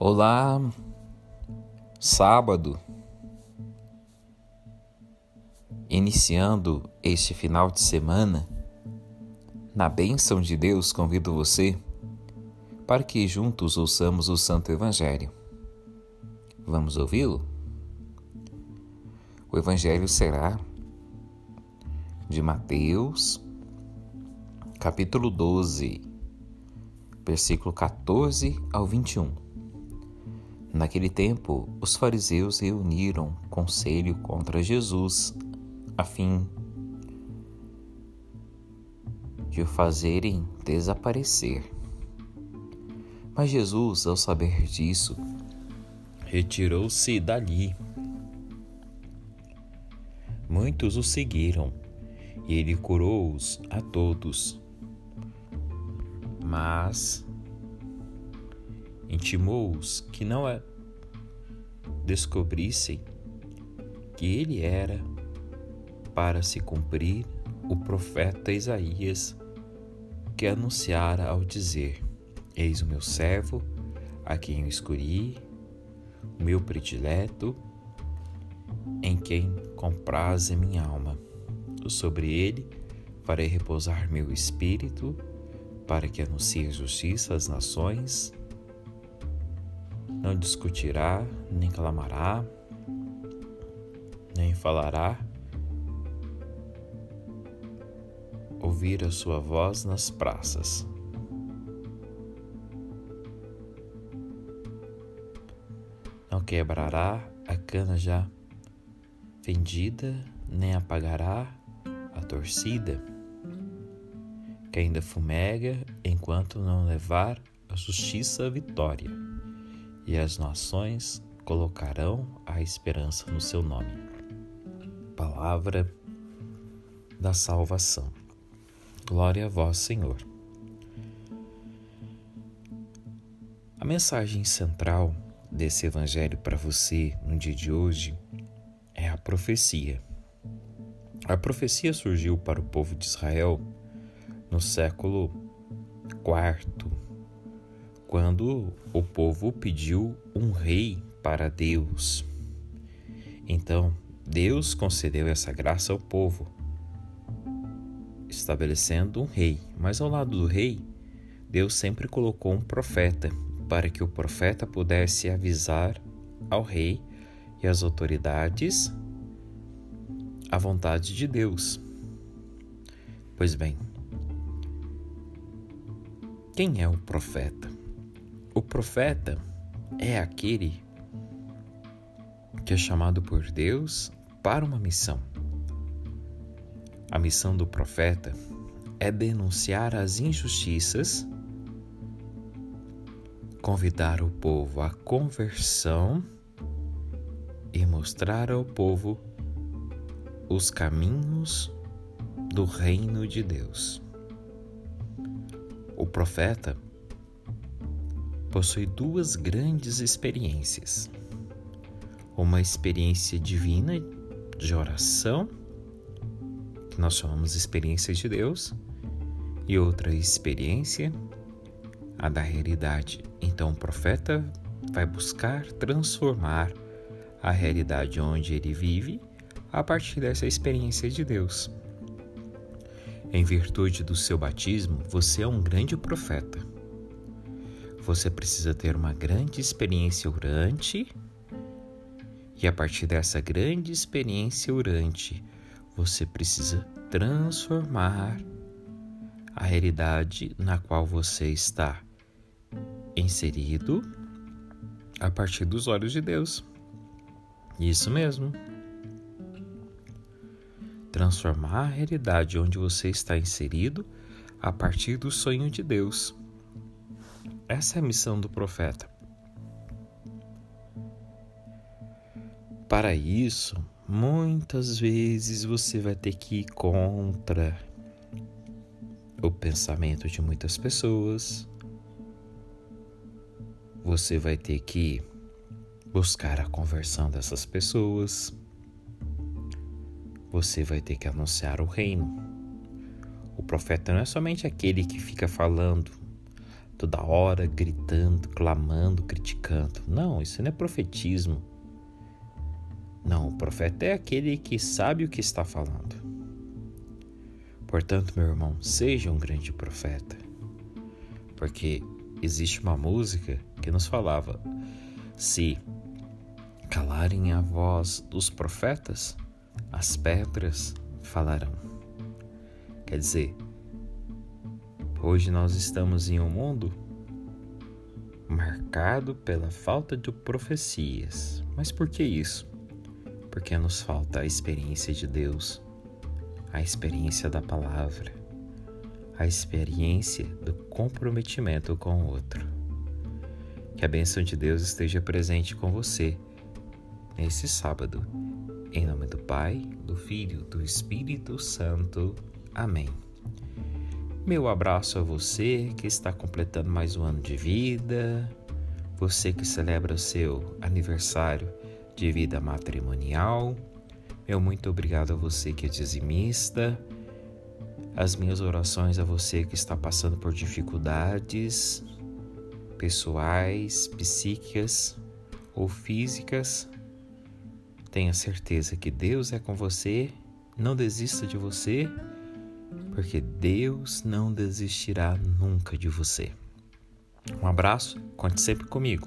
Olá, sábado, iniciando este final de semana, na bênção de Deus, convido você para que juntos ouçamos o Santo Evangelho. Vamos ouvi-lo? O Evangelho será de Mateus, capítulo 12, versículo 14 ao 21. Naquele tempo, os fariseus reuniram conselho contra Jesus, a fim de o fazerem desaparecer. Mas Jesus, ao saber disso, retirou-se dali. Muitos o seguiram e ele curou-os a todos. Mas intimou-os que não descobrissem que ele era para se cumprir o profeta Isaías que anunciara ao dizer: Eis o meu servo, a quem eu escolhi, o meu predileto, em quem compraz a minha alma. Sobre ele farei repousar meu espírito, para que anuncie justiça às nações não discutirá, nem clamará, nem falará. Ouvir a sua voz nas praças. Não quebrará a cana já fendida, nem apagará a torcida, que ainda fumega enquanto não levar a justiça à vitória e as nações colocarão a esperança no seu nome. Palavra da salvação. Glória a vós, Senhor. A mensagem central desse evangelho para você no dia de hoje é a profecia. A profecia surgiu para o povo de Israel no século IV quando o povo pediu um rei para Deus. Então, Deus concedeu essa graça ao povo, estabelecendo um rei. Mas ao lado do rei, Deus sempre colocou um profeta, para que o profeta pudesse avisar ao rei e às autoridades a vontade de Deus. Pois bem, quem é o profeta? O profeta é aquele que é chamado por Deus para uma missão. A missão do profeta é denunciar as injustiças, convidar o povo à conversão e mostrar ao povo os caminhos do reino de Deus. O profeta possui duas grandes experiências. Uma experiência divina de oração, que nós chamamos experiência de Deus, e outra experiência, a da realidade. Então o profeta vai buscar transformar a realidade onde ele vive a partir dessa experiência de Deus. Em virtude do seu batismo, você é um grande profeta você precisa ter uma grande experiência orante, e a partir dessa grande experiência orante, você precisa transformar a realidade na qual você está inserido a partir dos olhos de Deus. Isso mesmo. Transformar a realidade onde você está inserido a partir do sonho de Deus. Essa é a missão do profeta. Para isso, muitas vezes você vai ter que ir contra o pensamento de muitas pessoas. Você vai ter que buscar a conversão dessas pessoas. Você vai ter que anunciar o reino. O profeta não é somente aquele que fica falando toda hora gritando, clamando, criticando. Não, isso não é profetismo. Não, o profeta é aquele que sabe o que está falando. Portanto, meu irmão, seja um grande profeta. Porque existe uma música que nos falava: se calarem a voz dos profetas, as pedras falarão. Quer dizer, hoje nós estamos em um mundo marcado pela falta de profecias. Mas por que isso? Porque nos falta a experiência de Deus, a experiência da palavra, a experiência do comprometimento com o outro. Que a bênção de Deus esteja presente com você nesse sábado. Em nome do Pai, do Filho, do Espírito Santo. Amém. Meu abraço a você que está completando mais um ano de vida, você que celebra o seu aniversário de vida matrimonial. Meu muito obrigado a você que é dizimista. As minhas orações a você que está passando por dificuldades pessoais, psíquicas ou físicas Tenha certeza que Deus é com você, não desista de você, porque Deus não desistirá nunca de você. Um abraço, conte sempre comigo.